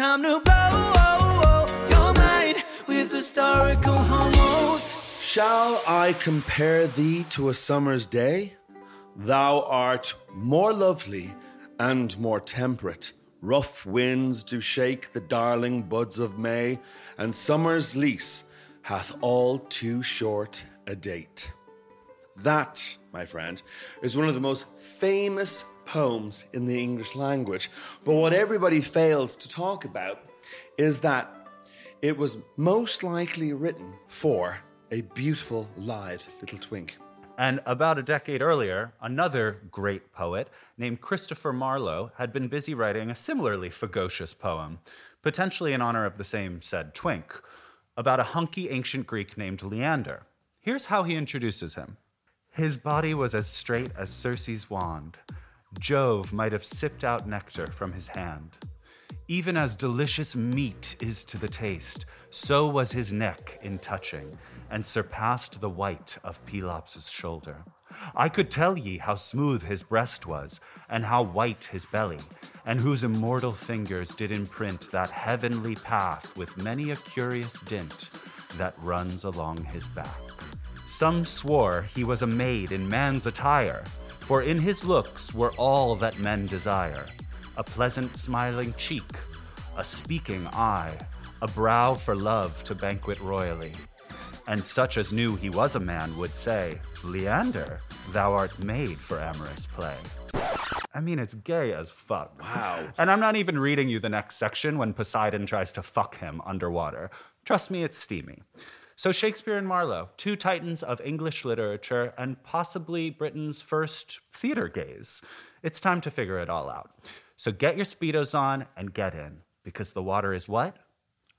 Time to blow oh, oh, your mind with historical homos. Shall I compare thee to a summer's day? Thou art more lovely and more temperate. Rough winds do shake the darling buds of May, and summer's lease hath all too short a date. That, my friend, is one of the most famous poems in the English language. But what everybody fails to talk about is that it was most likely written for a beautiful, lithe little twink. And about a decade earlier, another great poet named Christopher Marlowe had been busy writing a similarly fagocious poem, potentially in honor of the same said twink, about a hunky ancient Greek named Leander. Here's how he introduces him His body was as straight as Circe's wand. Jove might have sipped out nectar from his hand. Even as delicious meat is to the taste, so was his neck in touching, and surpassed the white of Pelops' shoulder. I could tell ye how smooth his breast was, and how white his belly, and whose immortal fingers did imprint that heavenly path with many a curious dint that runs along his back. Some swore he was a maid in man's attire, for in his looks were all that men desire a pleasant smiling cheek, a speaking eye, a brow for love to banquet royally. And such as knew he was a man would say, Leander, thou art made for amorous play. I mean, it's gay as fuck. Wow. And I'm not even reading you the next section when Poseidon tries to fuck him underwater. Trust me, it's steamy. So, Shakespeare and Marlowe, two titans of English literature and possibly Britain's first theater gays. It's time to figure it all out. So, get your Speedos on and get in, because the water is what?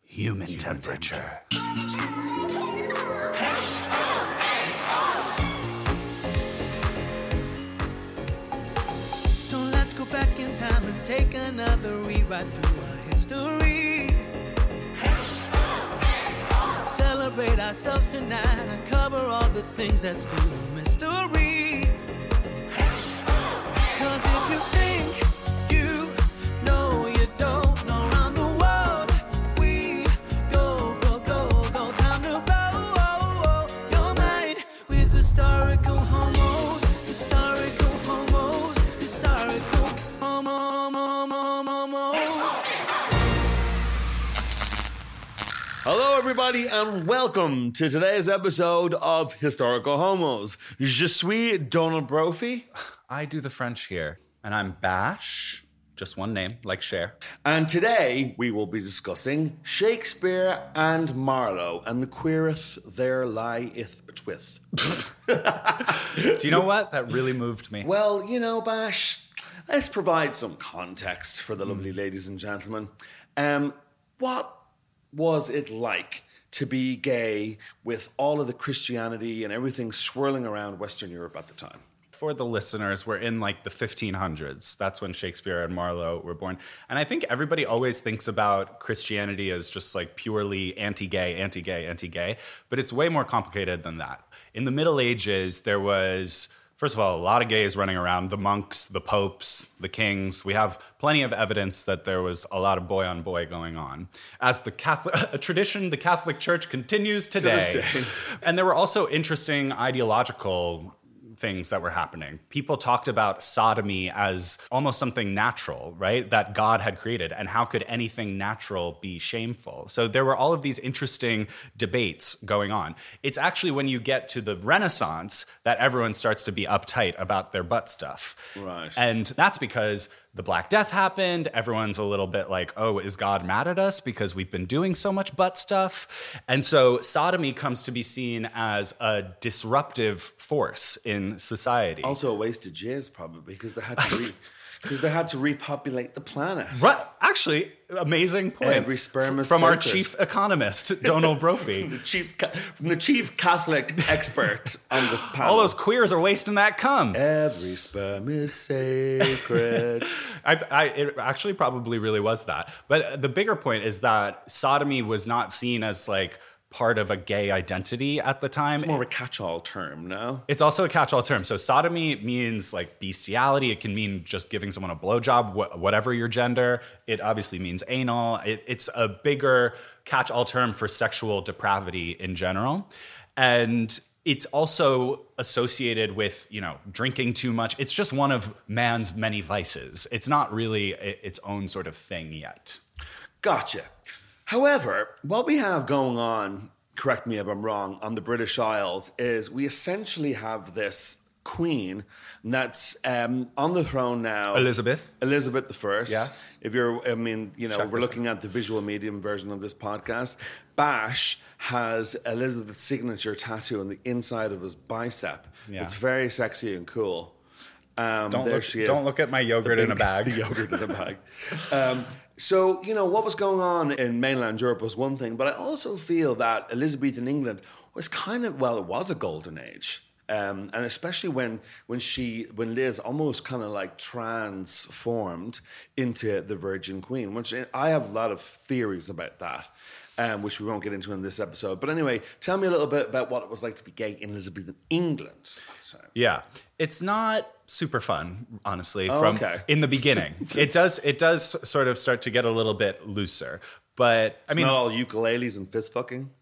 Human, temperature. So ourselves tonight I cover all the things that's still a mystery. Everybody, and welcome to today's episode of Historical Homos. Je suis Donald Brophy, I do the French here, and I'm Bash, just one name, like Cher. and today we will be discussing Shakespeare and Marlowe and the queereth there lieth betwith. Do you know what? That really moved me. Well, you know, Bash, let's provide some context for the lovely ladies and gentlemen. Um, what was it like to be gay with all of the Christianity and everything swirling around Western Europe at the time? for the listeners, we're in like the 1500s. That's when Shakespeare and Marlowe were born. And I think everybody always thinks about Christianity as just like purely anti gay, anti gay, anti gay. But it's way more complicated than that. In the Middle Ages, there was. First of all, a lot of gays running around the monks, the popes, the kings. We have plenty of evidence that there was a lot of boy on boy going on. As the Catholic a tradition, the Catholic Church continues today. day. And there were also interesting ideological things that were happening. People talked about sodomy as almost something natural, right? That God had created. And how could anything natural be shameful? So there were all of these interesting debates going on. It's actually when you get to the Renaissance that everyone starts to be uptight about their butt stuff. Right. And that's because the Black Death happened. Everyone's a little bit like, oh, is God mad at us because we've been doing so much butt stuff? And so sodomy comes to be seen as a disruptive force in society. Also a waste of jizz, probably, because they had to because they had to repopulate the planet. Right. Actually, amazing point. Every sperm is from our chief economist, Donald Brophy. Chief, from the chief Catholic expert on the panel. All those queers are wasting that cum. Every sperm is sacred. I, I, it actually probably really was that. But the bigger point is that sodomy was not seen as like part of a gay identity at the time. It's more of a catch-all term, no? It's also a catch-all term. So sodomy means like bestiality. It can mean just giving someone a blowjob, wh- whatever your gender. It obviously means anal. It, it's a bigger catch-all term for sexual depravity in general, and it's also associated with you know drinking too much. It's just one of man's many vices. It's not really i- its own sort of thing yet. Gotcha. However, what we have going on, correct me if I'm wrong, on the British Isles is we essentially have this queen that's um, on the throne now. Elizabeth. Elizabeth the First. Yes. If you're, I mean, you know, Check we're looking at the visual medium version of this podcast. Bash has Elizabeth's signature tattoo on the inside of his bicep. Yeah. It's very sexy and cool. Um, Don't there look, she is. don't look at my yogurt in a bag. The yogurt in a bag. Um, so, you know, what was going on in mainland Europe was one thing, but I also feel that Elizabethan England was kind of, well, it was a golden age. Um, and especially when when she when Liz almost kind of like transformed into the Virgin Queen, which I have a lot of theories about that, um, which we won't get into in this episode. But anyway, tell me a little bit about what it was like to be gay in Elizabethan England. Yeah, it's not super fun, honestly. Oh, from okay. in the beginning, it does it does sort of start to get a little bit looser. But I I mean, mean, not all ukuleles and fist fucking.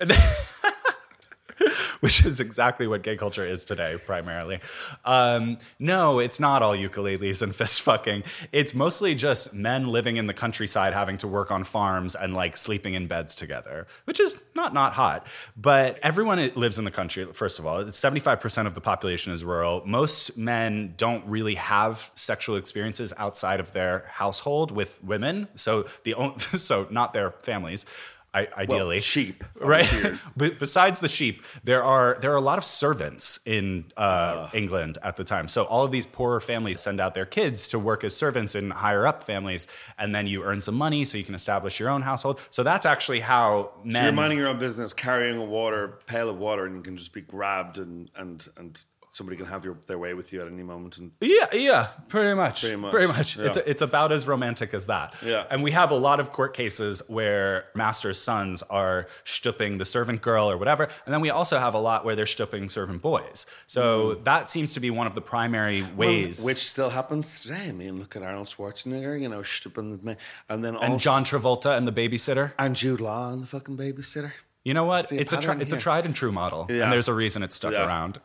which is exactly what gay culture is today, primarily. Um, no, it's not all ukuleles and fist fucking. It's mostly just men living in the countryside having to work on farms and like sleeping in beds together, which is not not hot. But everyone lives in the country. First of all, seventy five percent of the population is rural. Most men don't really have sexual experiences outside of their household with women. So the so not their families. I, ideally, sheep, right? but besides the sheep, there are there are a lot of servants in uh, England at the time. So all of these poorer families send out their kids to work as servants in higher up families, and then you earn some money so you can establish your own household. So that's actually how men. So you're minding your own business, carrying a water pail of water, and you can just be grabbed and and and somebody can have your, their way with you at any moment. And Yeah, yeah, pretty much. Pretty much, Pretty much. yeah. It's it's about as romantic as that. Yeah. And we have a lot of court cases where masters' sons are stooping the servant girl or whatever, and then we also have a lot where they're stooping servant boys. So mm-hmm. that seems to be one of the primary ways. which still happens today. I mean, look at Arnold Schwarzenegger, you know, stooping the and then and John Travolta and the babysitter. and Jude Law and the fucking babysitter. You know what? See a it's a tri- it's a tried and true model, Yeah. and there's a reason it's stuck Yeah. around.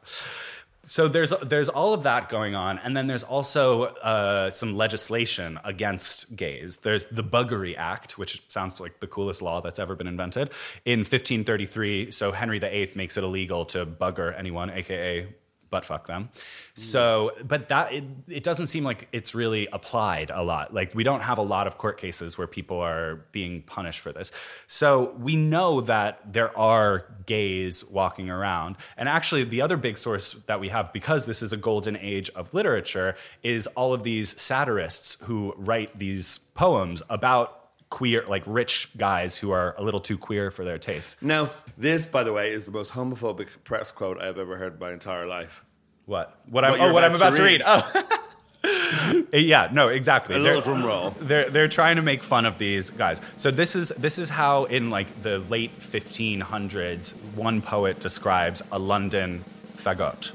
So there's there's all of that going on, and then there's also uh, some legislation against gays. There's the Buggery Act, which sounds like the coolest law that's ever been invented. In 1533, so Henry VIII makes it illegal to bugger anyone, aka butt fuck them. Mm. So, but that it, it doesn't seem like it's really applied a lot. Like we don't have a lot of court cases where people are being punished for this. So we know that there are gays walking around. And actually the other big source that we have because this is a golden age of literature is all of these satirists who write these poems about queer like rich guys who are a little too queer for their taste. Now, this, by the way, is the most homophobic press quote I've ever heard in my entire life. What? What, I'm, What oh, what I'm about to read. Oh. yeah, no, exactly. A They're- little drum roll. They're they're trying to make fun of these guys. So this is this is how in like the late 1500s one poet describes a London fagot.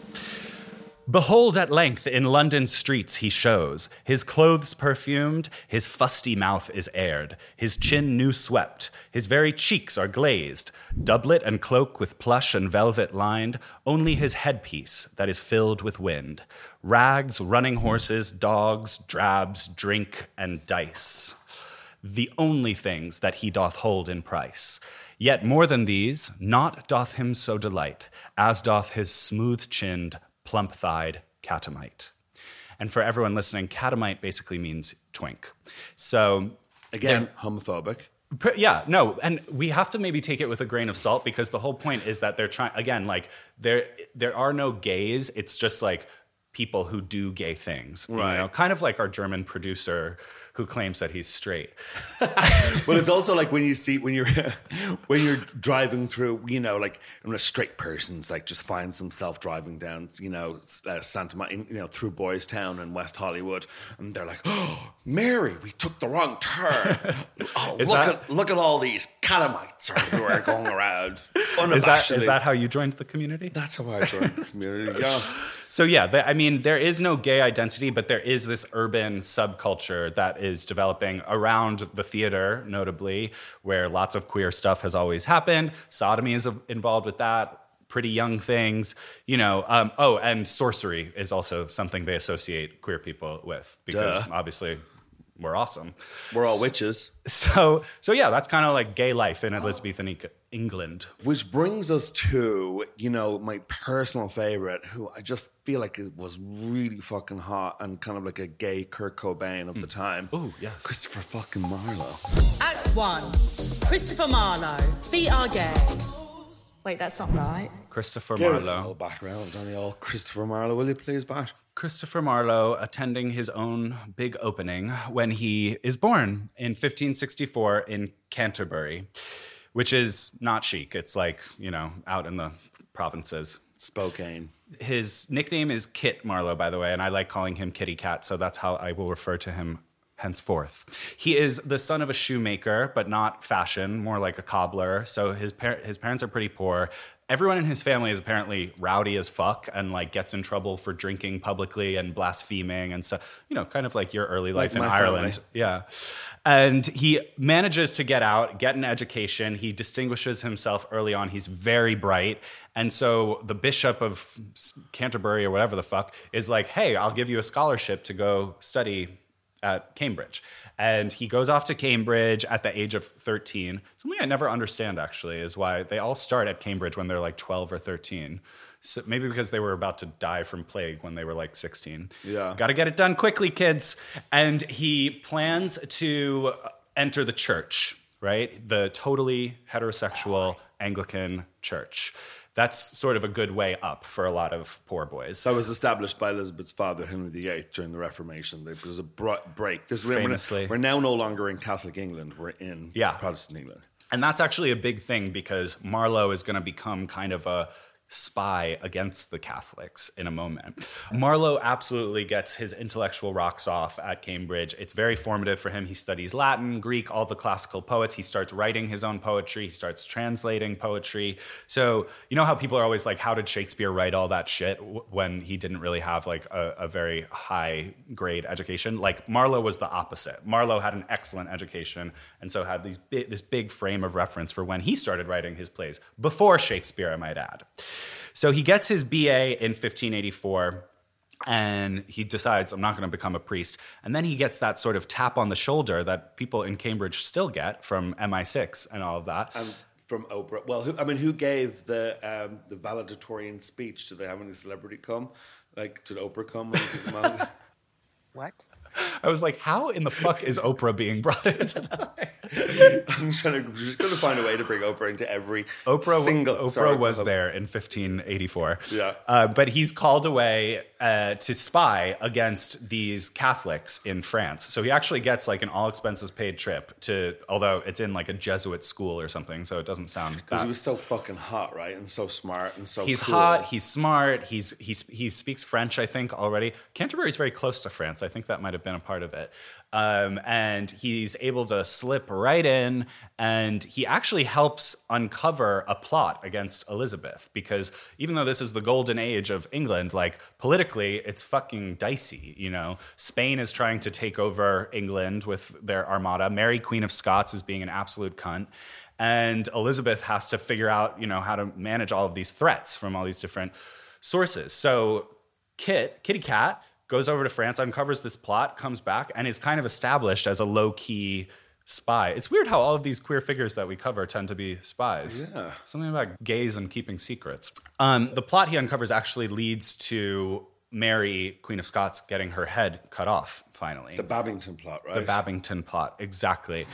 Behold at length in London streets he shows, his clothes perfumed, his fusty mouth is aired, his chin new swept, his very cheeks are glazed, doublet and cloak with plush and velvet lined, only his headpiece that is filled with wind, rags, running horses, dogs, drabs, drink, and dice. The only things that he doth hold in price. Yet more than these, naught doth him so delight, as doth his smooth chinned, plump thighed catamite. And for everyone listening, catamite basically means twink. So, Again, homophobic. Yeah, no, and we have to maybe take it with a grain of salt because the whole point is that they're trying again, like there there are no gays. It's just like people who do gay things, you Right. know? Kind of like our German producer who claims that he's straight. But it's also like when you see when you're when you're driving through, you know, like when a straight person's like just finds himself driving down, you know, uh, Santa, Ma- you know, through Boys Town and West Hollywood, and they're like, "Oh, Mary, we took the wrong turn. Oh, look that- at look at all these Catamites are who are going around. Is that, is that how you joined the community? That's how I joined the community. Yeah. So yeah, the, I mean, there is no gay identity, but there is this urban subculture that is developing around the theater, notably, where lots of queer stuff has always happened. Sodomy is involved with that. Pretty young things, you know. Um, oh, and sorcery is also something they associate queer people with because Duh. obviously we're awesome. We're all witches. So, so yeah, that's kind of like gay life in Elizabethan E- England. Which brings us to, you know, my personal favorite, who I just feel like it was really fucking hot and kind of like a gay Kurt Cobain of the mm. time. Oh, yes. Christopher fucking Marlowe. Act 1. Christopher Marlowe. Be our gay. Wait, that's not right. Christopher Give us a Marlowe. little background on the old Christopher Marlowe, will you please, Bash? Christopher Marlowe attending his own big opening when he is born in 1564 in Canterbury, which is not chic. It's like, you know, out in the provinces. Spokane. His nickname is Kit Marlowe, by the way, and I like calling him Kitty Cat, so that's how I will refer to him henceforth. He is the son of a shoemaker, but not fashion, more like a cobbler. So his par- his parents are pretty poor. Everyone in his family is apparently rowdy as fuck and like gets in trouble for drinking publicly and blaspheming and stuff. You know, kind of like your early life in Ireland. family. Yeah. And he manages to get out, get an education. He distinguishes himself early on. He's very bright. And so the bishop of Canterbury or whatever the fuck is like, hey, I'll give you a scholarship to go study at Cambridge. And he goes off to Cambridge at the age of 13. Something I never understand actually is why they all start at Cambridge when they're like 12 or 13. So maybe because they were about to die from plague when they were like 16. Yeah. Got to get it done quickly, kids. And he plans to enter the church, right? The totally heterosexual Anglican church. That's sort of a good way up for a lot of poor boys. That was established by Elizabeth's father, Henry VIII, during the Reformation. There was a break. This Famously. We're now no longer in Catholic England. We're in Yeah. Protestant England. And that's actually a big thing because Marlowe is going to become kind of a spy against the Catholics in a moment. Marlowe absolutely gets his intellectual rocks off at Cambridge. It's very formative for him. He studies Latin, Greek, all the classical poets. He starts writing his own poetry. He starts translating poetry. So, you know how people are always like, how did Shakespeare write all that shit when he didn't really have like a, a very high grade education? Like Marlowe was the opposite. Marlowe had an excellent education and so had these bi- this big frame of reference for when he started writing his plays before Shakespeare, I might add. So he gets his BA in 1584 and he decides I'm not going to become a priest. And then he gets that sort of tap on the shoulder that people in Cambridge still get from MI6 and all of that. And from Oprah. Well, who, I mean, who gave the um, the valedictorian speech? Did they have any celebrity come? Like, did Oprah come? when he came out? What? I was like, how in the fuck is Oprah being brought into that? I'm trying to just going to find a way to bring Oprah into every Oprah, single. Oprah sorry, was there in 1584. Yeah. Uh, but he's called away uh, to spy against these Catholics in France. So he actually gets like an all expenses paid trip to, although it's in like a Jesuit school or something, so it doesn't sound Because he was so fucking hot, right? And so smart and so he's cool. hot he's smart he's he's he speaks french i think already canterbury's very close to france i think that might have been a part of it um, and he's able to slip right in and he actually helps uncover a plot against elizabeth because even though this is the golden age of england like politically it's fucking dicey you know? Spain is trying to take over england with their armada. Mary queen of scots is being an absolute cunt. And Elizabeth has to figure out, you know, how to manage all of these threats from all these different sources. So Kit, Kitty Cat, goes over to France, uncovers this plot, comes back, and is kind of established as a low key spy. It's weird how all of these queer figures that we cover tend to be spies. Yeah. Something about gays and keeping secrets. Um, the plot he uncovers actually leads to Mary, Queen of Scots, getting her head cut off finally. The Babington plot, right? The Babington plot, exactly.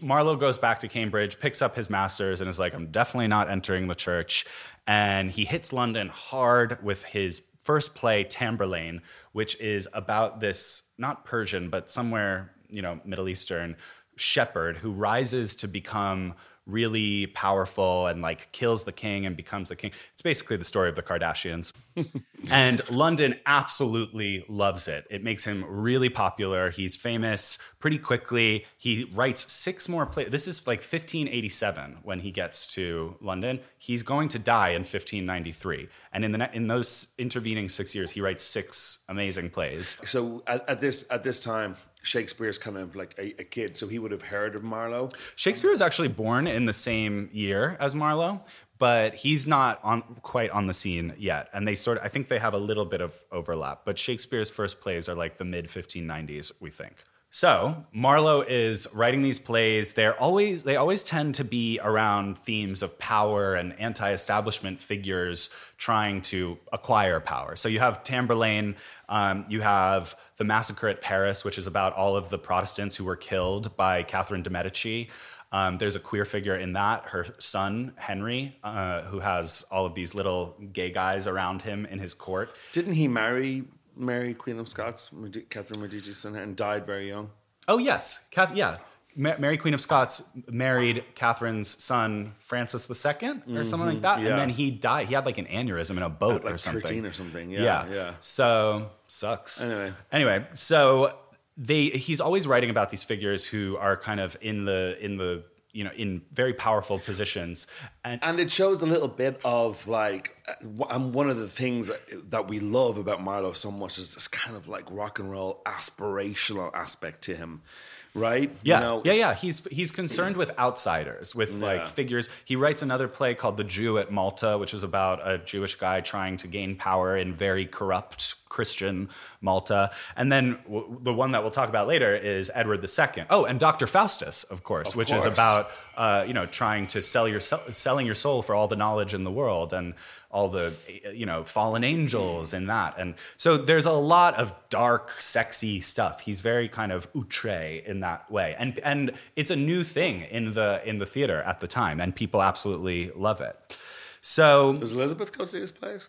Marlowe goes back to Cambridge, picks up his master's, and is like, I'm definitely not entering the church. And he hits London hard with his first play, Tamburlaine, which is about this, not Persian, but somewhere, you know, Middle Eastern shepherd who rises to become really powerful and like kills the king and becomes the king. It's basically the story of the Kardashians. and London absolutely loves it. It makes him really popular. He's famous pretty quickly. He writes six more plays. This is like 1587 when he gets to London. He's going to die in 1593. And in the in those intervening 6 years he writes six amazing plays. So at, at this at this time, Shakespeare's kind of like a, a kid, so he would have heard of Marlowe. Shakespeare um, was actually born in the same year as Marlowe, but he's not on quite on the scene yet. And they sort of, I think they have a little bit of overlap. But Shakespeare's first plays are like the mid 1590s, we think. So Marlowe is writing these plays. They're always they always tend to be around themes of power and anti-establishment figures trying to acquire power. So you have Tamburlaine, um, you have the massacre at Paris, which is about all of the Protestants who were killed by Catherine de Medici. Um, there's a queer figure in that, her son Henry, uh, who has all of these little gay guys around him in his court. Didn't he marry Mary, Queen of Scots, Medi- Catherine Medici's son, and died very young? Oh yes, Cath- yeah. Ma- Mary Queen of Scots married Catherine's son Francis II or something mm-hmm. like that, yeah. and then he died. He had like an aneurysm in a boat like or something. 13 or something, yeah, yeah, yeah. So sucks. Anyway. anyway, so they he's always writing about these figures who are kind of in the in the you know in very powerful positions, and And it shows a little bit of like, uh, and one of the things that we love about Marlowe so much is this kind of like rock and roll aspirational aspect to him, right? Yeah, You know, yeah, yeah. He's he's concerned with outsiders, with like figures. He writes another play called The Jew at Malta, which is about a Jewish guy trying to gain power in very corrupt Christian Malta. And then w- the one that we'll talk about later is Edward II. Oh, and Dr. Faustus, of course, which is about uh, you know trying to sell your selling your soul for all the knowledge in the world and all the you know fallen angels and that. And so there's a lot of dark, sexy stuff. He's very kind of outre in that way, and and it's a new thing in the in the theater at the time, and people absolutely love it. So Does Elizabeth go see his plays?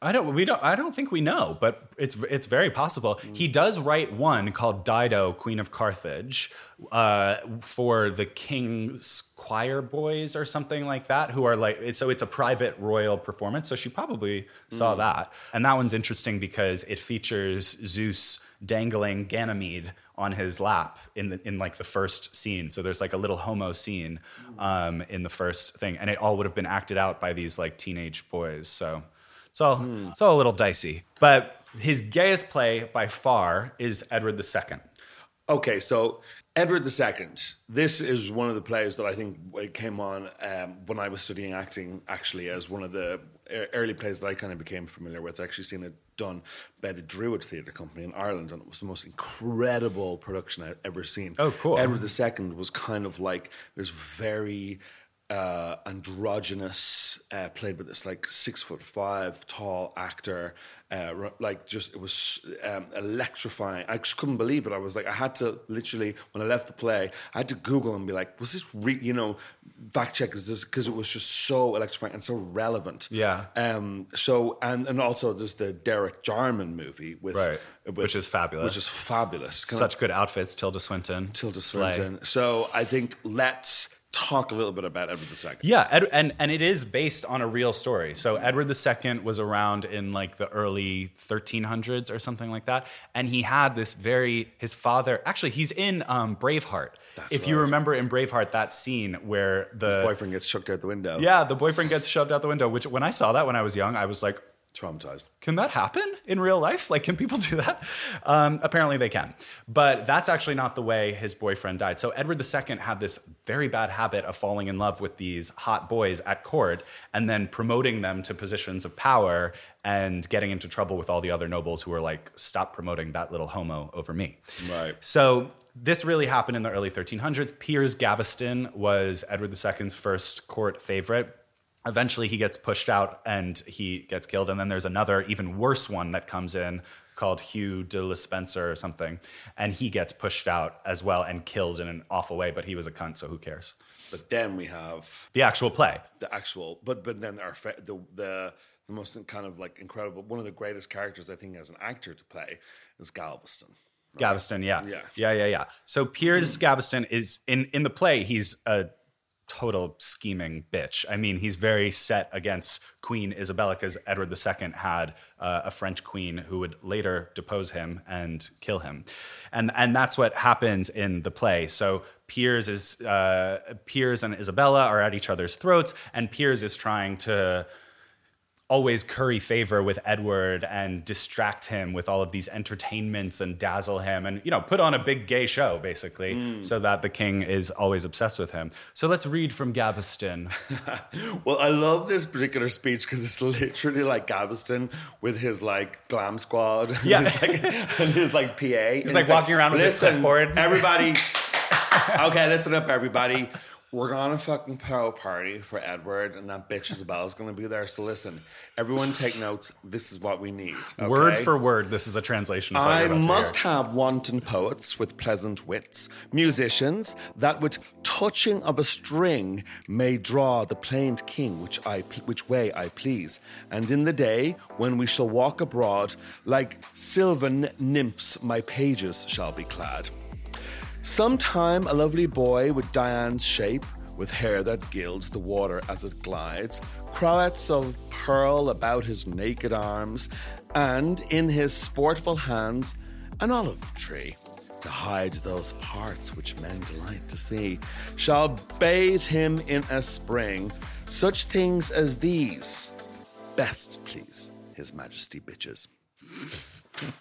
I don't. We don't. I don't think we know, but it's it's very possible. He does write one called Dido, Queen of Carthage, uh, for the king's choir boys or something like that, who are like. So it's a private royal performance. So she probably saw that, and that one's interesting because it features Zeus dangling Ganymede on his lap in the in like the first scene. So there's like a little homo scene um, in the first thing, and it all would have been acted out by these like teenage boys. So. It's all, it's all a little dicey. But his gayest play by far is Edward II. Okay, so Edward II. This is one of the plays that I think came on um, when I was studying acting. Actually, as one of the early plays that I kind of became familiar with. I actually seen it done by the Druid Theatre Company in Ireland, and it was the most incredible production I've ever seen. Oh, cool. Edward II was kind of like this very uh, androgynous, uh, played with this like six foot five tall actor. Uh, like just it was um, electrifying. I just couldn't believe it. I was like, I had to literally when I left the play, I had to Google and be like, was this re-, you know fact check is this because it was just so electrifying and so relevant. Yeah. Um. So and and also there's the Derek Jarman movie with, Right. with- Which is fabulous. Which is fabulous. Of- Such good outfits, Tilda Swinton. Tilda Slay. Swinton. So I think let's talk a little bit about Edward II. Yeah, Ed, and and it is based on a real story. So Edward II was around in like the early 1300s or something like that, and he had this very his father. Actually, he's in um, Braveheart. if you remember in Braveheart that scene where the His boyfriend gets chucked out the window. yeah the boyfriend gets shoved out the window. Which when I saw that when I was young, I was like, Traumatized. can that happen in real life? Like, can people do that? Um, apparently, they can. But that's actually not the way his boyfriend died. So, Edward II had this very bad habit of falling in love with these hot boys at court and then promoting them to positions of power and getting into trouble with all the other nobles who were like, stop promoting that little homo over me. Right. So this really happened in the early 1300s. Piers Gaveston was Edward II's first court favorite. Eventually, he gets pushed out and he gets killed. And then there's another, even worse one that comes in called Hugh de Le Spencer or something. And he gets pushed out as well and killed in an awful way, but he was a cunt, so who cares? But then we have The actual play. the actual, but but then our fa- the the the most kind of like incredible, one of the greatest characters I think as an actor to play is Galveston. Gaveston, yeah. Yeah. Yeah, yeah, yeah. So Piers Gaveston is in in the play, he's a total scheming bitch. I mean, he's very set against Queen Isabella because Edward II had uh, a French queen who would later depose him and kill him, and and that's what happens in the play. So Piers is uh, Piers and Isabella are at each other's throats, and Piers is trying to always curry favor with Edward and distract him with all of these entertainments and dazzle him and you know put on a big gay show basically mm. so that the king is always obsessed with him. So let's read from Gaveston. Well, I love this particular speech because it's literally like Gaveston with his like glam squad. and Yeah. his, like, and his like PA. He's like walking around with his clipboard." Everybody. okay, listen up, everybody. We're gonna fucking throw a party for Edward, and that bitch Isabella's gonna be there. So listen, everyone, take notes. This is what we need. Word for word, this is a translation. Of I to must have wanton poets with pleasant wits, musicians that with touching of a string may draw the plained king which I which way I please, and in the day when we shall walk abroad, like sylvan nymphs my pages shall be clad. Sometime a lovely boy with Diane's shape, with hair that gilds the water as it glides, crowets of pearl about his naked arms, and in his sportful hands an olive tree. To hide those parts which men delight to see, shall bathe him in a spring. Such things as these best please His Majesty bitches.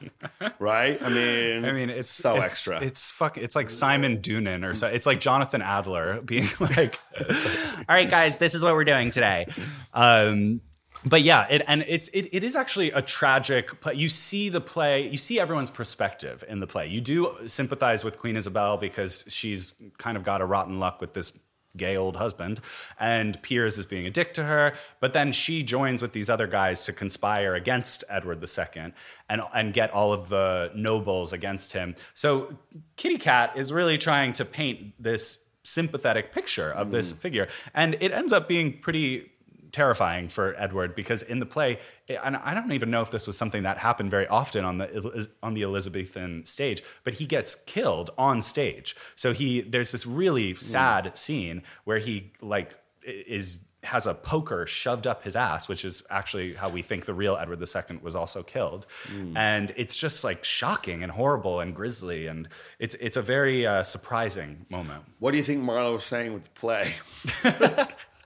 right? I mean, I mean, it's so it's, extra. It's fuck. It's like Simon Doonan or so. It's like Jonathan Adler being like, "All right, guys, this is what we're doing today." Um, but yeah, it, and it's it, it is actually a tragic play. You see the play, you see everyone's perspective in the play. You do sympathize with Queen Isabel because she's kind of got a rotten luck with this gay old husband, and Piers is being a dick to her. But then she joins with these other guys to conspire against Edward II and and get all of the nobles against him. So Kitty Cat is really trying to paint this sympathetic picture of this mm. figure, and it ends up being pretty terrifying for Edward because in the play, and I don't even know if this was something that happened very often on the on the Elizabethan stage, but he gets killed on stage. So he there's this really sad scene where he like is has a poker shoved up his ass, which is actually how we think the real Edward II was also killed, and it's just like shocking and horrible and grisly, and it's it's a very uh, surprising moment. What do you think Marlowe was saying with the play?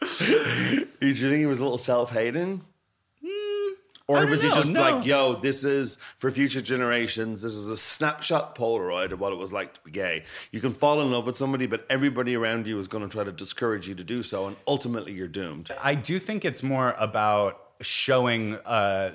Do you think he was a little self-hating? Or I don't was he just no. like, yo, this is for future generations, this is a snapshot Polaroid of what it was like to be gay. You can fall in love with somebody, but everybody around you is going to try to discourage you to do so, and ultimately you're doomed. I do think it's more about showing uh,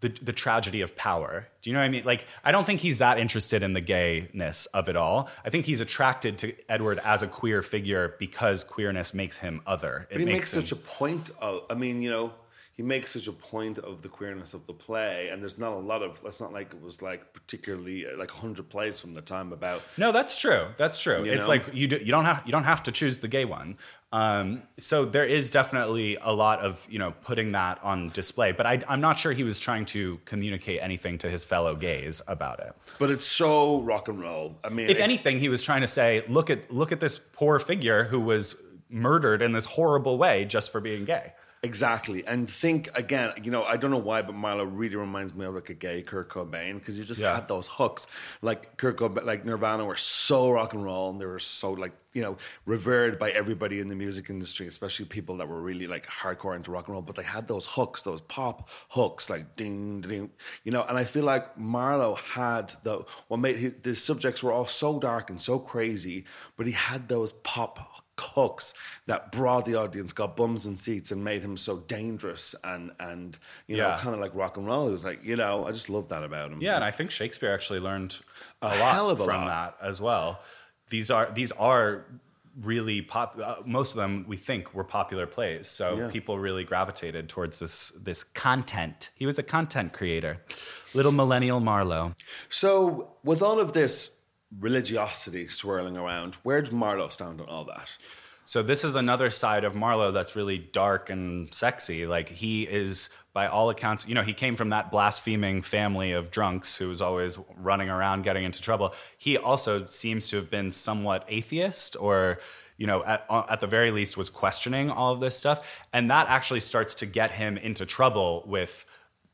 the the tragedy of power. Do you know what I mean? Like, I don't think he's that interested in the gayness of it all. I think he's attracted to Edward as a queer figure because queerness makes him other. It But he makes him- such a point of, I mean, you know, he makes such a point of the queerness of the play, and there's not a lot of, it's not like it was like particularly like 100 plays from the time about No, that's true. That's true. It's know? like you do, you don't have you don't have to choose the gay one. Um, so there is definitely a lot of you know putting that on display. But I, I'm not sure he was trying to communicate anything to his fellow gays about it. But it's so rock and roll. I mean, If it- anything, he was trying to say, look at look at this poor figure who was murdered in this horrible way just for being gay. Exactly. And think again, you know, I don't know why, but Marlowe really reminds me of like a gay Kurt Cobain because he just Yeah. had those hooks. Like Kurt Cobain, like Nirvana were so rock and roll, and they were so like you know revered by everybody in the music industry, especially people that were really like hardcore into rock and roll. But they had those hooks, those pop hooks, like ding ding, you know. And I feel like Marlowe had the what made his, the subjects were all so dark and so crazy, but he had those pop hooks that brought the audience, got bums and seats, and made him so dangerous and and you know kind of like rock and roll. It was like you know I just love that about him. Yeah, and I think Shakespeare actually learned a, A lot a from lot. that as well. These are these are really pop. Uh, most of them we think were popular plays, so Yeah. people really gravitated towards this this content. He was a content creator, little millennial Marlowe. So with all of this religiosity swirling around, where does Marlowe stand on all that? So this is another side of Marlowe that's really dark and sexy. Like he is, by all accounts, you know, he came from that blaspheming family of drunks who was always running around getting into trouble. He also seems to have been somewhat atheist or you know, at, uh, at the very least, was questioning all of this stuff. And that actually starts to get him into trouble with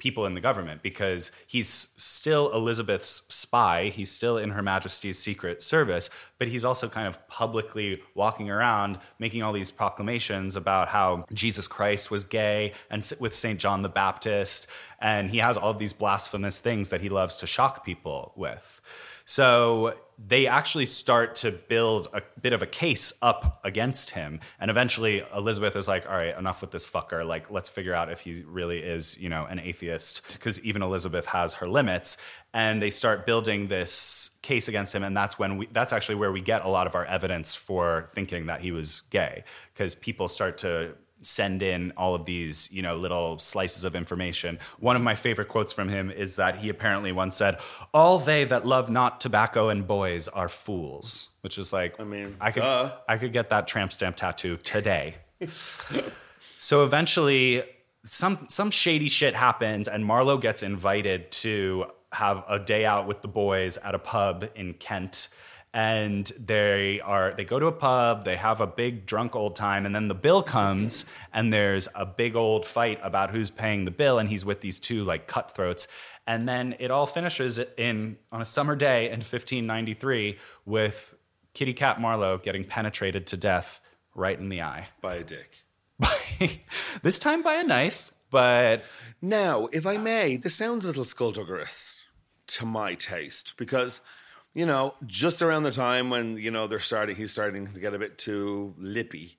people in the government because he's still Elizabeth's spy. He's still in Her Majesty's Secret Service, but he's also kind of publicly walking around making all these proclamations about how Jesus Christ was gay and with St. John the Baptist. And he has all of these blasphemous things that he loves to shock people with. So they actually start to build a bit of a case up against him. And eventually Elizabeth is like, all right, enough with this fucker. Like, let's figure out if he really is, you know, an atheist. Because even Elizabeth has her limits. And they start building this case against him. And that's when we, that's actually where we get a lot of our evidence for thinking that he was gay. Because people start to send in all of these, you know, little slices of information. One of my favorite quotes from him is that he apparently once said, "All they that love not tobacco and boys are fools," which is like, I mean, I could, duh. I could get that tramp stamp tattoo today. so eventually, some some shady shit happens, and Marlowe gets invited to have a day out with the boys at a pub in Kent and they are they go to a pub they have a big drunk old time and then the bill comes and there's a big old fight about who's paying the bill and he's with these two like cutthroats and then it all finishes in on a summer day in 1593 with kitty cat marlowe getting penetrated to death right in the eye by a dick. this time by a knife but Now, if I may, this sounds a little skullduggerous to my taste because, you know, just around the time when, you know, they're starting, he's starting to get a bit too lippy.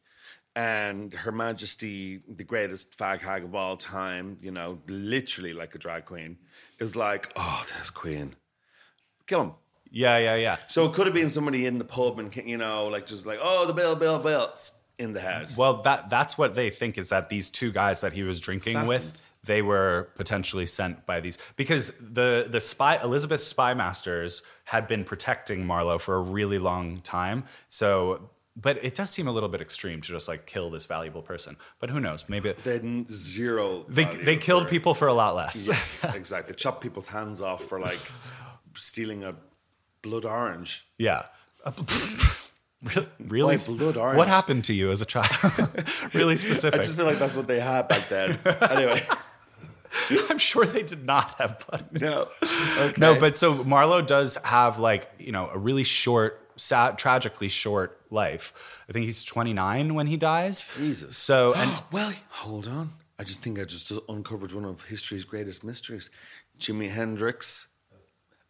And Her Majesty, the greatest fag hag of all time, you know, literally like a drag queen, is like, oh, there's Queen. Kill him. yeah yeah yeah So it could have been somebody in the pub and, you know, like just like, oh, the bill, bill, bill, in the head. Well, that that's what they think is that these two guys that he was drinking with, Assassins. They were potentially sent by these because the the spy Elizabeth spy masters had been protecting Marlowe for a really long time. So, but it does seem a little bit extreme to just like kill this valuable person. But who knows? Maybe They zero. they they killed for- people for a lot less. Yes, exactly. Chop people's hands off for like stealing a blood orange. yeah. really? Orange? What happened to you as a child? really specific. I just feel like that's what they had back then. anyway, I'm sure they did not have blood. no. Okay. No, but so Marlowe does have like, you know, a really short, sad, tragically short life. I think he's 29 when he dies. Jesus. So, and well, hold on. I just think I just uncovered one of history's greatest mysteries. Jimi Hendrix,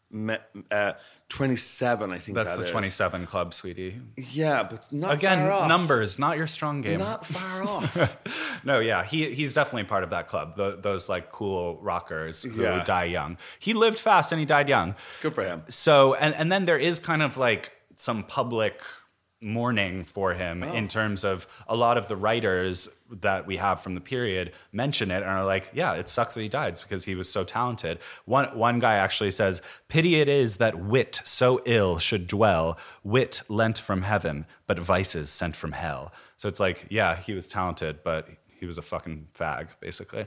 me, uh, 27, I think that's that the is. 27 club, sweetie. Yeah, but not Again, far off. numbers, not your strong game. Not far off. no, yeah, he he's definitely part of that club. tho- those like cool rockers who Yeah. die young. He lived fast and he died young. Good for him. So, and and then there is kind of like some public mourning for him Oh. in terms of a lot of the writers that we have from the period mention it and are like, yeah, it sucks that he died because he was so talented. One one guy actually says, "Pity it is that wit so ill should dwell, wit lent from heaven, but vices sent from hell." So it's like, yeah, he was talented, but he was a fucking fag, basically.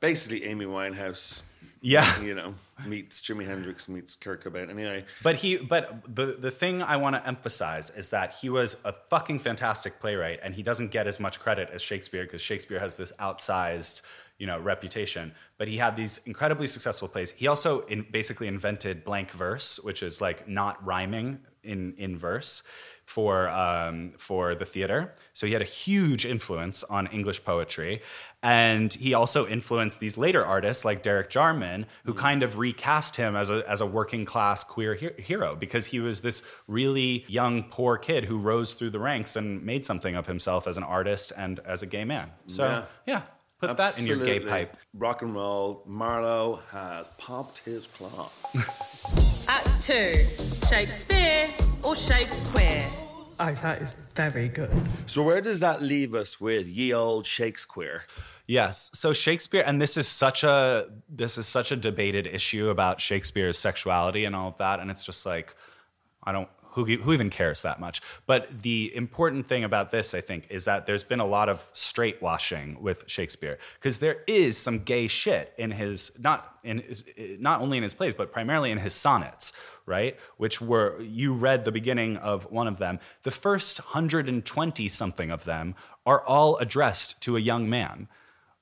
Basically, Amy Winehouse, Yeah. you know, meets Jimi Hendrix, meets Kurt Cobain. Anyway, But he, but the the thing I want to emphasize is that he was a fucking fantastic playwright, and he doesn't get as much credit as Shakespeare because Shakespeare has this outsized, you know, reputation. But he had these incredibly successful plays. He also in, basically invented blank verse, which is like not rhyming in in verse for um, for the theater. So he had a huge influence on English poetry, and he also influenced these later artists like Derek Jarman, who kind of recast him as a as a working class queer he- hero because he was this really young poor kid who rose through the ranks and made something of himself as an artist and as a gay man. So Yeah. yeah, put that in your gay pipe. Rock and roll. Marlowe has popped his claw. Act two Shakespeare or Shakespeare? Oh, that is very good. So where does that leave us with ye old Shakespeare? Yes. So Shakespeare, and this is such a this is such a debated issue about Shakespeare's sexuality and all of that, and it's just like I don't. Who, who even cares that much? But the important thing about this, I think, is that there's been a lot of straight washing with Shakespeare because there is some gay shit in his not in his, not only in his plays but primarily in his sonnets, right? Which were you read the beginning of one of them. The first hundred and twenty something of them are all addressed to a young man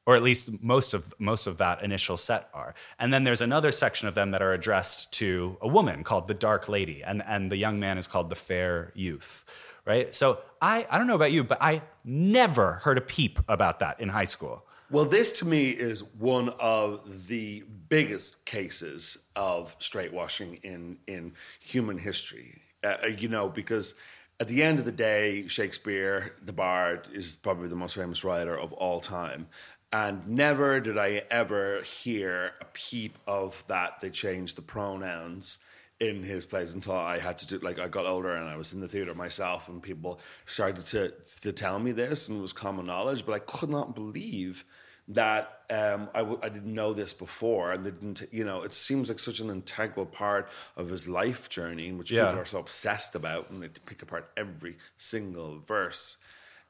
or at least most of most of that initial set are. And then there's another section of them that are addressed to a woman called the Dark Lady, and and the young man is called the Fair Youth, right? So I I don't know about you, but I never heard a peep about that in high school. Well, this to me is one of the biggest cases of straight washing in in human history. Uh, you know, because at the end of the day, Shakespeare, the Bard, is probably the most famous writer of all time. And never did I ever hear a peep of that they changed the pronouns in his plays until I had to do like I got older and I was in the theater myself and people started to to tell me this and it was common knowledge, but I could not believe that um, I w- I didn't know this before and they didn't you know it seems like such an integral part of his life journey which Yeah. people are so obsessed about and they pick apart every single verse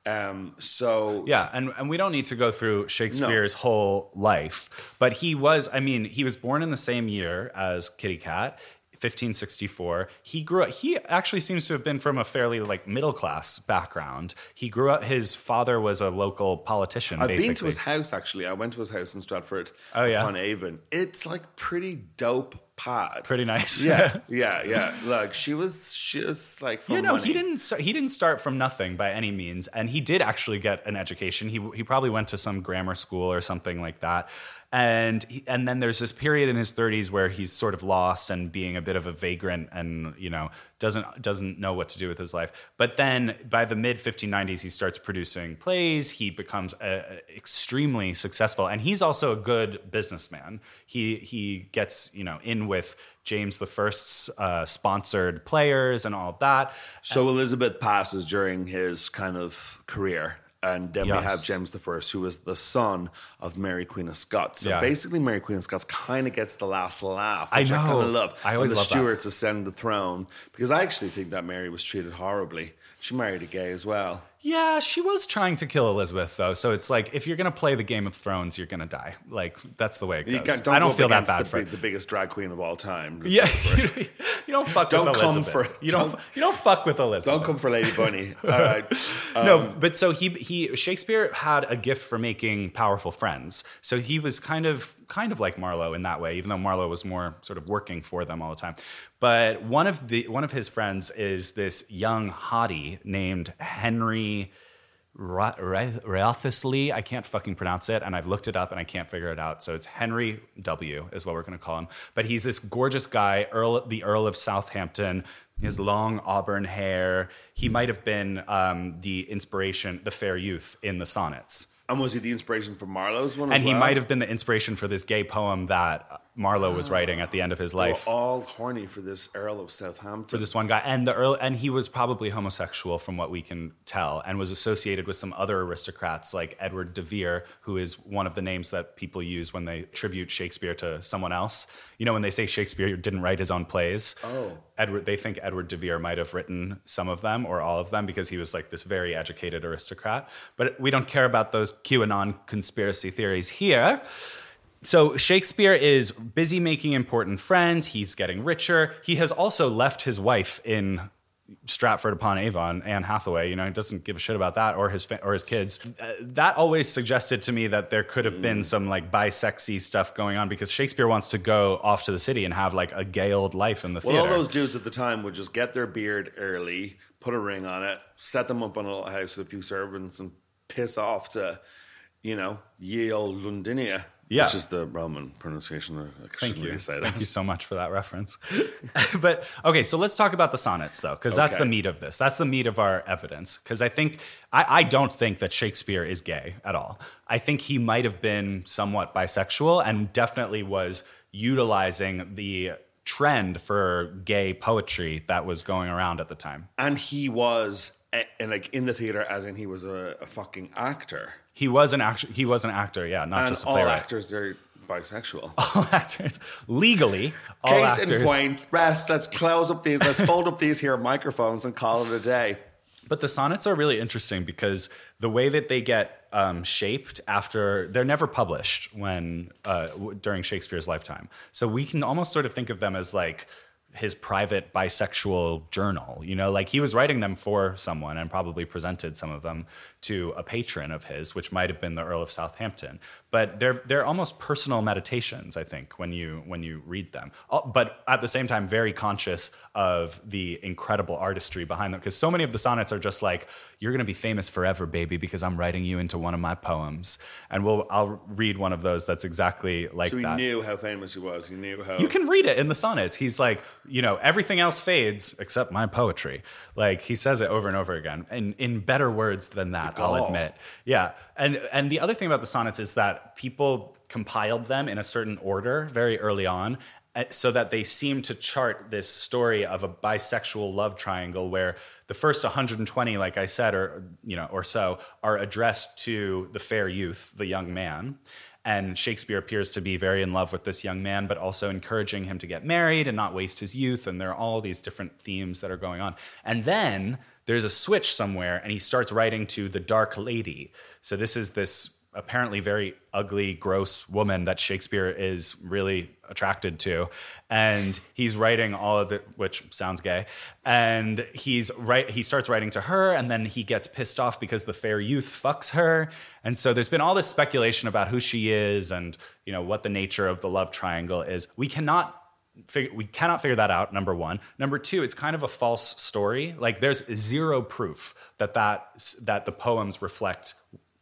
um, so Yeah, and, and we don't need to go through Shakespeare's whole life, but he was, I mean, he was born in the same year as Kitty Cat. 1564 he grew up he actually seems to have been from a fairly like middle class background he grew up his father was a local politician I've basically been to his house actually. I went to his house in Stratford Oh, yeah? upon Avon. It's like pretty dope pad. pretty nice Yeah, yeah, yeah. Like she was, she was like from Yeah, no, money. he didn't. Start, he didn't start from nothing by any means, and he did actually get an education. He he probably went to some grammar school or something like that. And he, and then there's this period in his 30s where he's sort of lost and being a bit of a vagrant, and you know doesn't doesn't know what to do with his life. But then by the mid 1590s, he starts producing plays. He becomes uh, extremely successful, and he's also a good businessman. He he gets you know in with James the First's uh, sponsored players and all that. So Elizabeth passes during his kind of career. And then we have James the First, who was the son of Mary Queen of Scots. So Yeah. basically, Mary Queen of Scots kind of gets the last laugh, I which I, kind of love. I always when the love that. Stuarts ascend the throne because I actually think that Mary was treated horribly. She married a gay as well. Yeah, she was trying to kill Elizabeth though. So it's like if you're gonna play the Game of Thrones, you're gonna die. Like that's the way it You goes. can't- I don't feel that bad the, for the biggest drag queen of all time. Yeah, you don't fuck Don't with come Elizabeth. for- you don't. don't- You don't fuck with Elizabeth. Don't come for Lady Bunny. All right. no, um, but so he he Shakespeare had a gift for making powerful friends. So he was kind of kind of like Marlowe in that way, even though Marlowe was more sort of working for them all the time. But one of the one of his friends is this young hottie named Henry Wriothesley. I can't fucking pronounce it, and I've looked it up and I can't figure it out. So it's Henry W. is what we're going to call him. But he's this gorgeous guy, Earl, the Earl of Southampton. His long auburn hair. He might have been um, the inspiration, the fair youth in the sonnets. And was he the inspiration for Marlowe's one? And he might have been the inspiration for this gay poem that Marlowe was ah. writing at the end of his They were life. all horny for this Earl of Southampton. for this one guy and the earl and he was probably homosexual from what we can tell and was associated with some other aristocrats like edward de vere who is one of the names that people use when they tribute shakespeare to someone else you know when they say shakespeare didn't write his own plays Oh. edward they think edward de vere might have written some of them or all of them because he was like this very educated aristocrat but we don't care about those qanon conspiracy theories here so Shakespeare is busy making important friends. He's getting richer. He has also left his wife in Stratford upon Avon, Anne Hathaway. You know, he doesn't give a shit about that or his fa- or his kids. Uh, that always suggested to me that there could have been some like bisexy stuff going on because Shakespeare wants to go off to the city and have like a gay old life in the well, theater. all those dudes at the time would just get their beard early, put a ring on it, set them up in a little house with a few servants, and piss off to, you know, ye old Londinia. Yeah. Which is the Roman pronunciation. Thank you. Thank you so much for that reference. but okay, so let's talk about the sonnets though, because that's Okay. the meat of this. That's the meat of our evidence. Because I think I, I don't think that Shakespeare is gay at all. I think he might have been somewhat bisexual and definitely was utilizing the trend for gay poetry that was going around at the time. And he was, and like in the theater, as in he was a, a fucking actor. He was an actor. He was an actor, yeah, not And just a all playwright. actors, they're bisexual. all actors legally all Case actors in point. Rest. Let's close up these. Let's fold up these here microphones and call it a day. But the sonnets are really interesting because the way that they get um, shaped after they're never published when uh, w- during Shakespeare's lifetime. So we can almost sort of think of them as like his private bisexual journal. You know, like he was writing them for someone and probably presented some of them to a patron of his, which might have been the Earl of Southampton. But they're they're almost personal meditations, I think, when you when you read them. But at the same time, very conscious of the incredible artistry behind them, because so many of the sonnets are just like, "You're going to be famous forever, baby, because I'm writing you into one of my poems." And we'll I'll read one of those that's exactly like So he that. knew how famous he was. He knew how. You can read it in the sonnets. He's like, you know, everything else fades except my poetry. Like he says it over and over again, and in better words than that, I'll admit. Yeah, and and the other thing about the sonnets is that people compiled them in a certain order very early on. Uh, So that they seem to chart this story of a bisexual love triangle, where the first 120, like I said, or you know, or so, are addressed to the fair youth, the young man, and Shakespeare appears to be very in love with this young man, but also encouraging him to get married and not waste his youth. And there are all these different themes that are going on. And then there's a switch somewhere, and he starts writing to the Dark Lady. So this is this apparently very ugly, gross woman that Shakespeare is really attracted to. And he's writing all of it, which sounds gay. And he's right, he starts writing to her, and then he gets pissed off because the fair youth fucks her. And so there's been all this speculation about who she is and you know what the nature of the love triangle is. We cannot fig- we cannot figure that out number one number two it's kind of a false story like there's zero proof that that that the poems reflect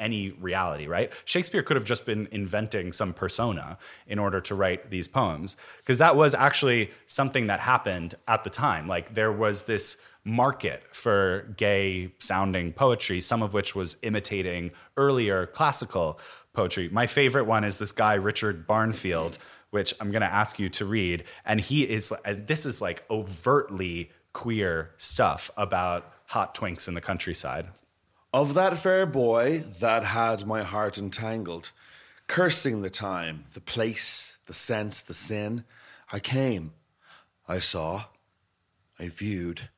any reality right shakespeare could have just been inventing some persona in order to write these poems because that was actually something that happened at the time like there was this market for gay sounding poetry some of which was imitating earlier classical poetry my favorite one is this guy richard barnfield which I'm going to ask you to read. And he is, this is like overtly queer stuff about hot twinks in the countryside. Of that fair boy that had my heart entangled, cursing the time, the place, the sense, the sin, I came, I saw, I viewed,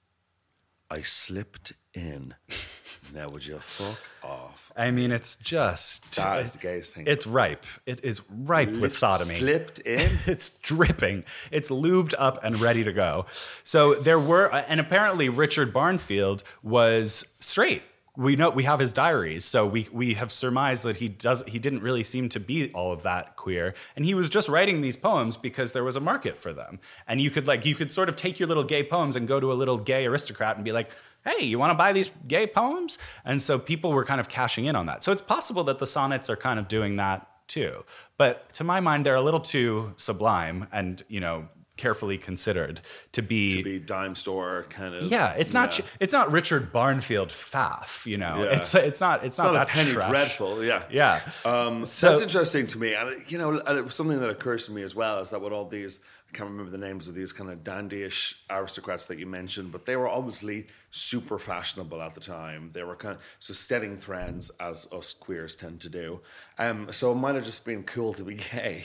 I slipped in. now would you fuck off? I mean, it's just, That is the gayest thing. it's ripe. It is ripe with sodomy. Slipped in. it's dripping. It's lubed up and ready to go. So there were, and apparently Richard Barnfield was straight. We know we have his diaries, so we we have surmised that he does he didn't really seem to be all of that queer, and he was just writing these poems because there was a market for them, and you could like you could sort of take your little gay poems and go to a little gay aristocrat and be like, hey, you want to buy these gay poems? And so people were kind of cashing in on that. So it's possible that the sonnets are kind of doing that too. But to my mind, they're a little too sublime and, you know, carefully considered to be. to be dime store kind of. yeah, it's not yeah. it's not Richard Barnfield faff, you know. Yeah. It's it's not it's, It's not, not a that penny trash. dreadful, yeah. Yeah. Um, So- that's interesting to me, and you know, it was something that occurs to me as well is that with all these, I can't remember the names of these kind of dandyish aristocrats that you mentioned, but they were obviously super fashionable at the time. They were kind of so setting trends as us queers tend to do. Um, so it might have just been cool to be gay.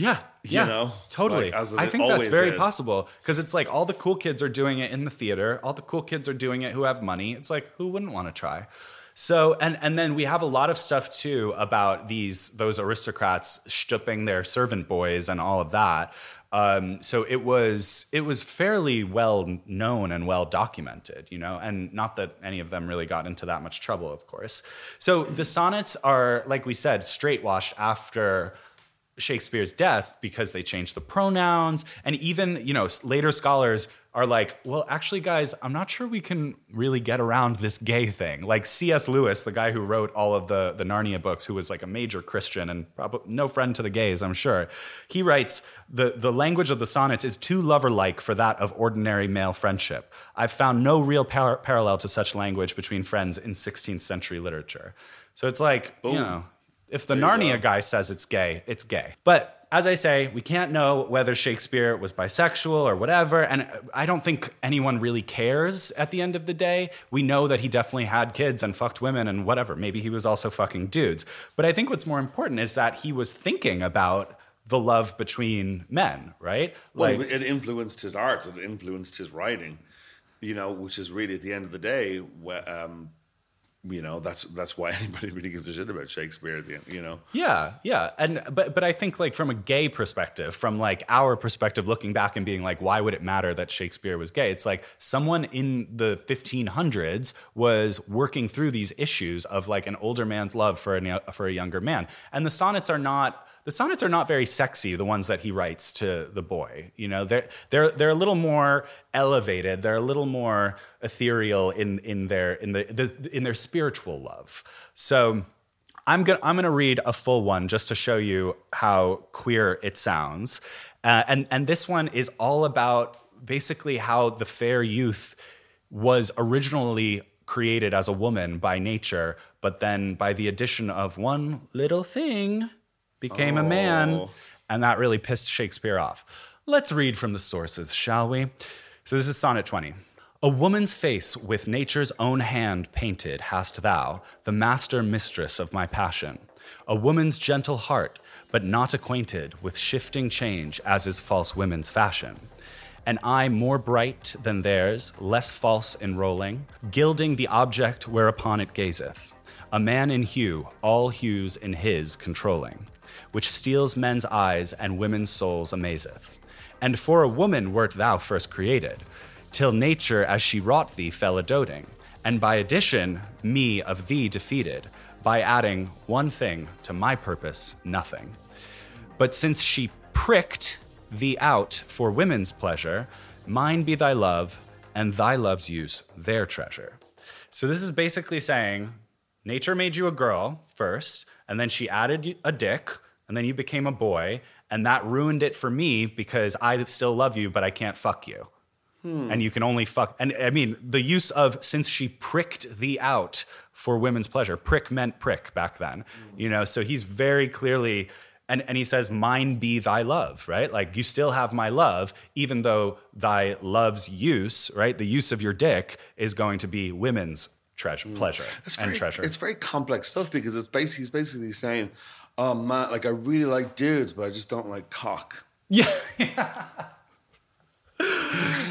Yeah, yeah, know, totally. like, I think that's very is. possible because it's like all the cool kids are doing it in the theater. All the cool kids are doing it who have money. It's like who wouldn't want to try? So and and then we have a lot of stuff too about these those aristocrats stooping their servant boys and all of that. Um, so it was it was fairly well known and well documented, you know, and not that any of them really got into that much trouble, of course. So the sonnets are, like we said, straight washed after Shakespeare's death because they changed the pronouns. And even, you know, later scholars are like, well, actually, guys, I'm not sure we can really get around this gay thing. Like C.S. Lewis, the guy who wrote all of the, the Narnia books, who was like a major Christian and probably no friend to the gays, I'm sure. He writes, the, the language of the sonnets is too lover-like for that of ordinary male friendship. I've found no real par- parallel to such language between friends in 16th century literature. So it's like, you know, if the Narnia guy says it's gay, it's gay. But as I say, we can't know whether Shakespeare was bisexual or whatever. And I don't think anyone really cares at the end of the day. We know that he definitely had kids and fucked women and whatever. Maybe he was also fucking dudes. But I think what's more important is that he was thinking about the love between men, right? Well, it influenced his art. It influenced his writing. You know, which is really at the end of the day, um, you know, that's that's why anybody really gives a shit about Shakespeare. At the end, you know. Yeah, yeah, and but but I think like from a gay perspective, from like our perspective, looking back and being like, why would it matter that Shakespeare was gay? It's like someone in the 1500s was working through these issues of like an older man's love for a for a younger man, and the sonnets are not. The sonnets are not very sexy, the ones that he writes to the boy. You know, they're they're they're a little more elevated. They're a little more ethereal in in their in the, the in their spiritual love. So I'm gonna I'm gonna read a full one just to show you how queer it sounds, uh, and and this one is all about basically how the fair youth was originally created as a woman by nature, but then by the addition of one little thing, became a man, Oh. and that really pissed Shakespeare off. Let's read from the sources, shall we? So this is Sonnet 20. A woman's face with nature's own hand painted hast thou, the master mistress of my passion. A woman's gentle heart, but not acquainted with shifting change as is false women's fashion. An eye more bright than theirs, less false in rolling, gilding the object whereupon it gazeth. A man in hue, all hues in his controlling, which steals men's eyes and women's souls amazeth. And for a woman wert thou first created, till nature as she wrought thee fell a doting, and by addition me of thee defeated, by adding one thing to my purpose, nothing. But since she pricked thee out for women's pleasure, mine be thy love, and thy love's use their treasure. So this is basically saying nature made you a girl first, and then she added a dick, and then you became a boy, and that ruined it for me because I still love you, but I can't fuck you. Hmm. And you can only fuck. And I mean, the use of since she pricked thee out for women's pleasure, prick meant prick back then, hmm. you know? So he's very clearly, and, and he says, Mine be thy love, right? Like you still have my love, even though thy love's use, right? The use of your dick is going to be women's treasure, pleasure It's and very, treasure. It's very complex stuff because it's basically he's basically saying, "Oh man, like I really like dudes, but I just don't like cock." Yeah.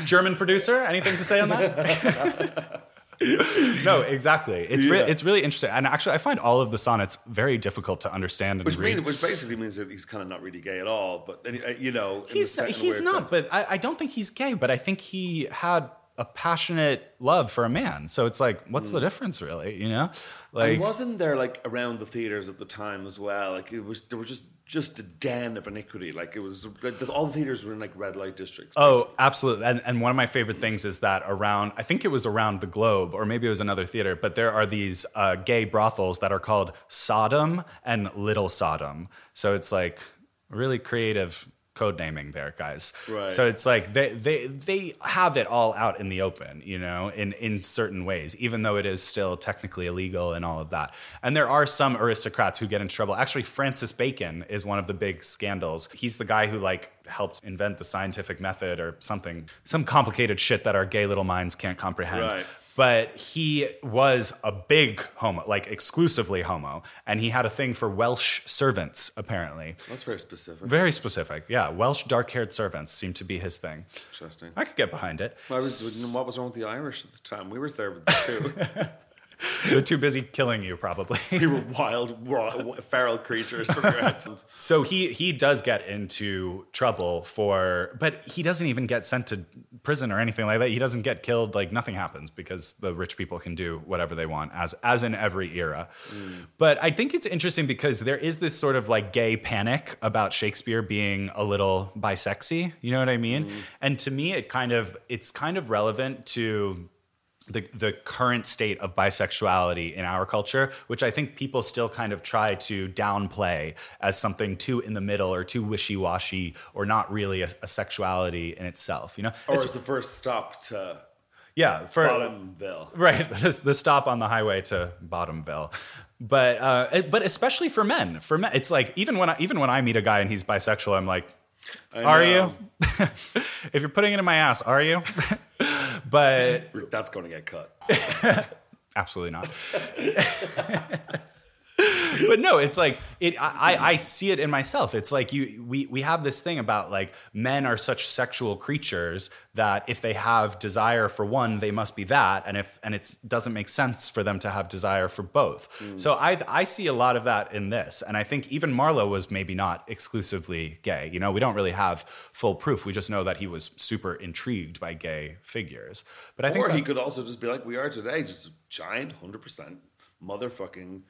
German producer, anything to say on that? no, exactly. It's re- it's really interesting, and actually, I find all of the sonnets very difficult to understand and Which read. means, which basically means that he's kind of not really gay at all. But uh, you know, he's sen- in the he's not, sense. but I, I don't think he's gay. But I think he had a passionate love for a man. So it's like, what's the difference, really? You know, like and wasn't there like around the theaters at the time as well? Like it was, there was just just a den of iniquity. Like it was, like, all the theaters were in like red light districts. Oh, absolutely. And, and one of my favorite things is that around, I think it was around the globe, or maybe it was another theater, but there are these uh, gay brothels that are called Sodom and Little Sodom. So it's like really creative code naming there, guys. Right. So it's like they, they, they have it all out in the open, you know, in, in certain ways, even though it is still technically illegal and all of that. And there are some aristocrats who get in trouble. Actually, Francis Bacon is one of the big scandals. He's the guy who like helped invent the scientific method or something, some complicated shit that our gay little minds can't comprehend. Right. But he was a big homo, like exclusively homo, and he had a thing for Welsh servants, apparently. That's very specific. Very specific, yeah. Welsh dark-haired servants seemed to be his thing. Interesting. I could get behind it. Why was, what was wrong with the Irish at the time? We were there with the two. They're too busy killing you, probably. we were wild, raw, feral creatures from your accents. so he he does get into trouble for, but he doesn't even get sent to prison or anything like that. He doesn't get killed. Like nothing happens because the rich people can do whatever they want, as as in every era. Mm. But I think it's interesting because there is this sort of like gay panic about Shakespeare being a little bisexy. You know what I mean? Mm. And to me, it kind of it's kind of relevant to the, the current state of bisexuality in our culture, which I think people still kind of try to downplay as something too in the middle or too wishy washy or not really a, a sexuality in itself. You know, Or It's- the first stop to yeah, for Bottomville. right the, the stop on the highway to Bottomville. But uh, but especially for men, for men, it's like even when I, even when I meet a guy and he's bisexual, I'm like, I are know. you? if you're putting it in my ass, are you? but That's going to get cut. Absolutely not. but no, it's like it. I, I see it in myself. It's like you. We we have this thing about like men are such sexual creatures that if they have desire for one, they must be that, and if and it doesn't make sense for them to have desire for both. Mm. So I I see a lot of that in this, and I think even Marlowe was maybe not exclusively gay. You know, we don't really have full proof. We just know that he was super intrigued by gay figures. But I think or he could also just be like we are today, just a giant, hundred percent motherfucking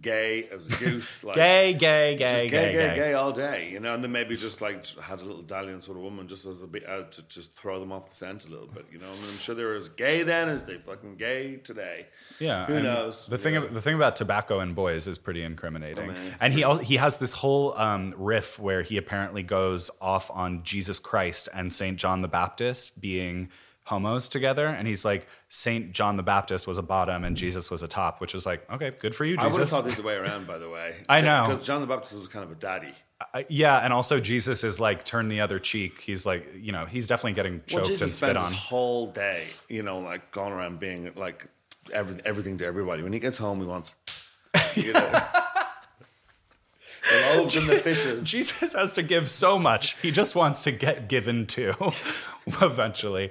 gay as a goose, like gay, gay, gay, gay, gay, gay, gay, all day, you know, and then maybe just like had a little dalliance with a woman just as a bit uh, to just throw them off the scent a little bit, you know. And I'm sure they were as gay then as they fucking gay today. Yeah, who knows? The thing, Yeah. the thing about tobacco and boys is pretty incriminating. Oh, man, and he al- he has this whole um, riff where he apparently goes off on Jesus Christ and Saint John the Baptist being homos together, and he's like Saint John the Baptist was a bottom and Jesus was a top, which is like okay, good for you, I would have Jesus. thought the other way around, by the way. I know. because John the Baptist was kind of a daddy. Uh, yeah, and also Jesus is like turn the other cheek. He's like you know he's definitely getting Well, choked Jesus and spit spends on. his whole day, you know, like going around being like every, everything to everybody. When he gets home, he wants, you know, loaves and the fishes. Jesus has to give so much. He just wants to get given to eventually.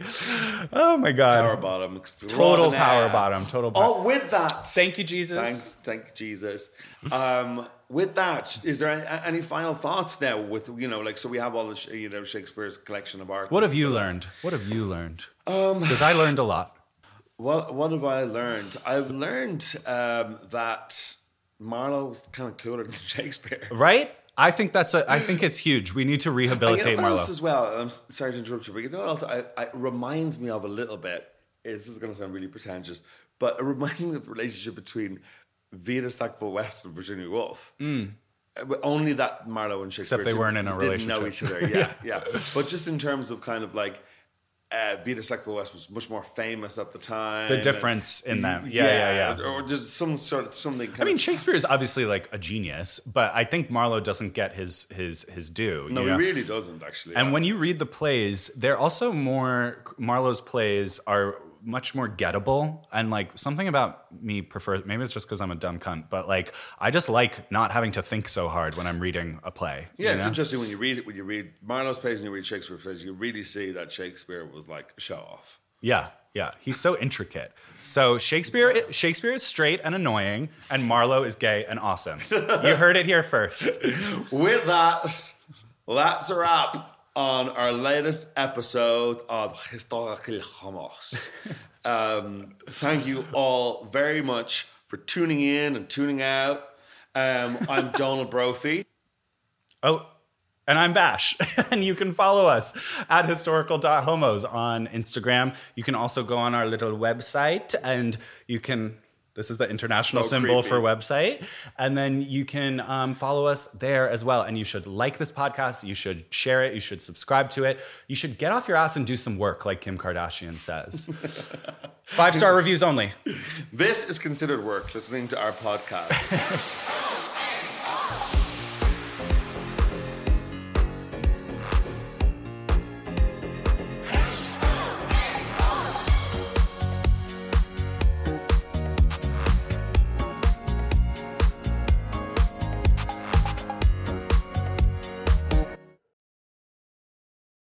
Oh my God. Power bottom, Total power bottom. Total power. Oh, with that, Thank you, Jesus. Thanks, thank Jesus. Um, with that, is there any, any final thoughts now? With you know, like so, we have all the you know Shakespeare's collection of art. What have you learned? What have you learned? Because I learned a lot. What What have I learned? I've learned um, that Marlowe was kind of cooler than Shakespeare. Right? I think that's a. I think it's huge. We need to you rehabilitate know else Marlowe. as well? I'm sorry to interrupt you, but you know what else I, I, reminds me of a little bit? Is this is going to sound really pretentious, but it reminds me of the relationship between Vita Sackville West and Virginia Woolf. Uh, but Only that Marlowe and Shakespeare Mm. they weren't in a didn't know relationship. each other. Yeah, yeah. But just in terms of kind of like. Uh, Vita Sackville West was much more famous at the time. The and- difference in them. Yeah, yeah, yeah. Or just some sort of something. Kind I mean, of, Shakespeare is obviously like a genius, but I think Marlowe doesn't get his his his due. no, he know? really doesn't actually. And when you read the plays, they're also more Marlowe's plays are much more gettable and like something about me prefer maybe it's just because I'm a dumb cunt, but like I just like not having to think so hard when I'm reading a play. Yeah, it's know? interesting when you read it. When you read Marlowe's plays and you read Shakespeare's plays, you really see that Shakespeare was like show off. Yeah, yeah. He's so intricate. So Shakespeare Shakespeare is straight and annoying, and Marlowe is gay and awesome. You heard it here first. With that, that's a wrap on our latest episode of Historical Homos. um, thank you all very much for tuning in and tuning out. Um, I'm Donald Brophy. Oh, and I'm Bash. and you can follow us at historical.homos on Instagram. You can also go on our little website and you can. This is the international So symbol creepy. for website. And then you can um, follow us there as well. And you should like this podcast. You should share it. You should subscribe to it. You should get off your ass and do some work, like Kim Kardashian says. Five star reviews only. This is considered work, listening to our podcast.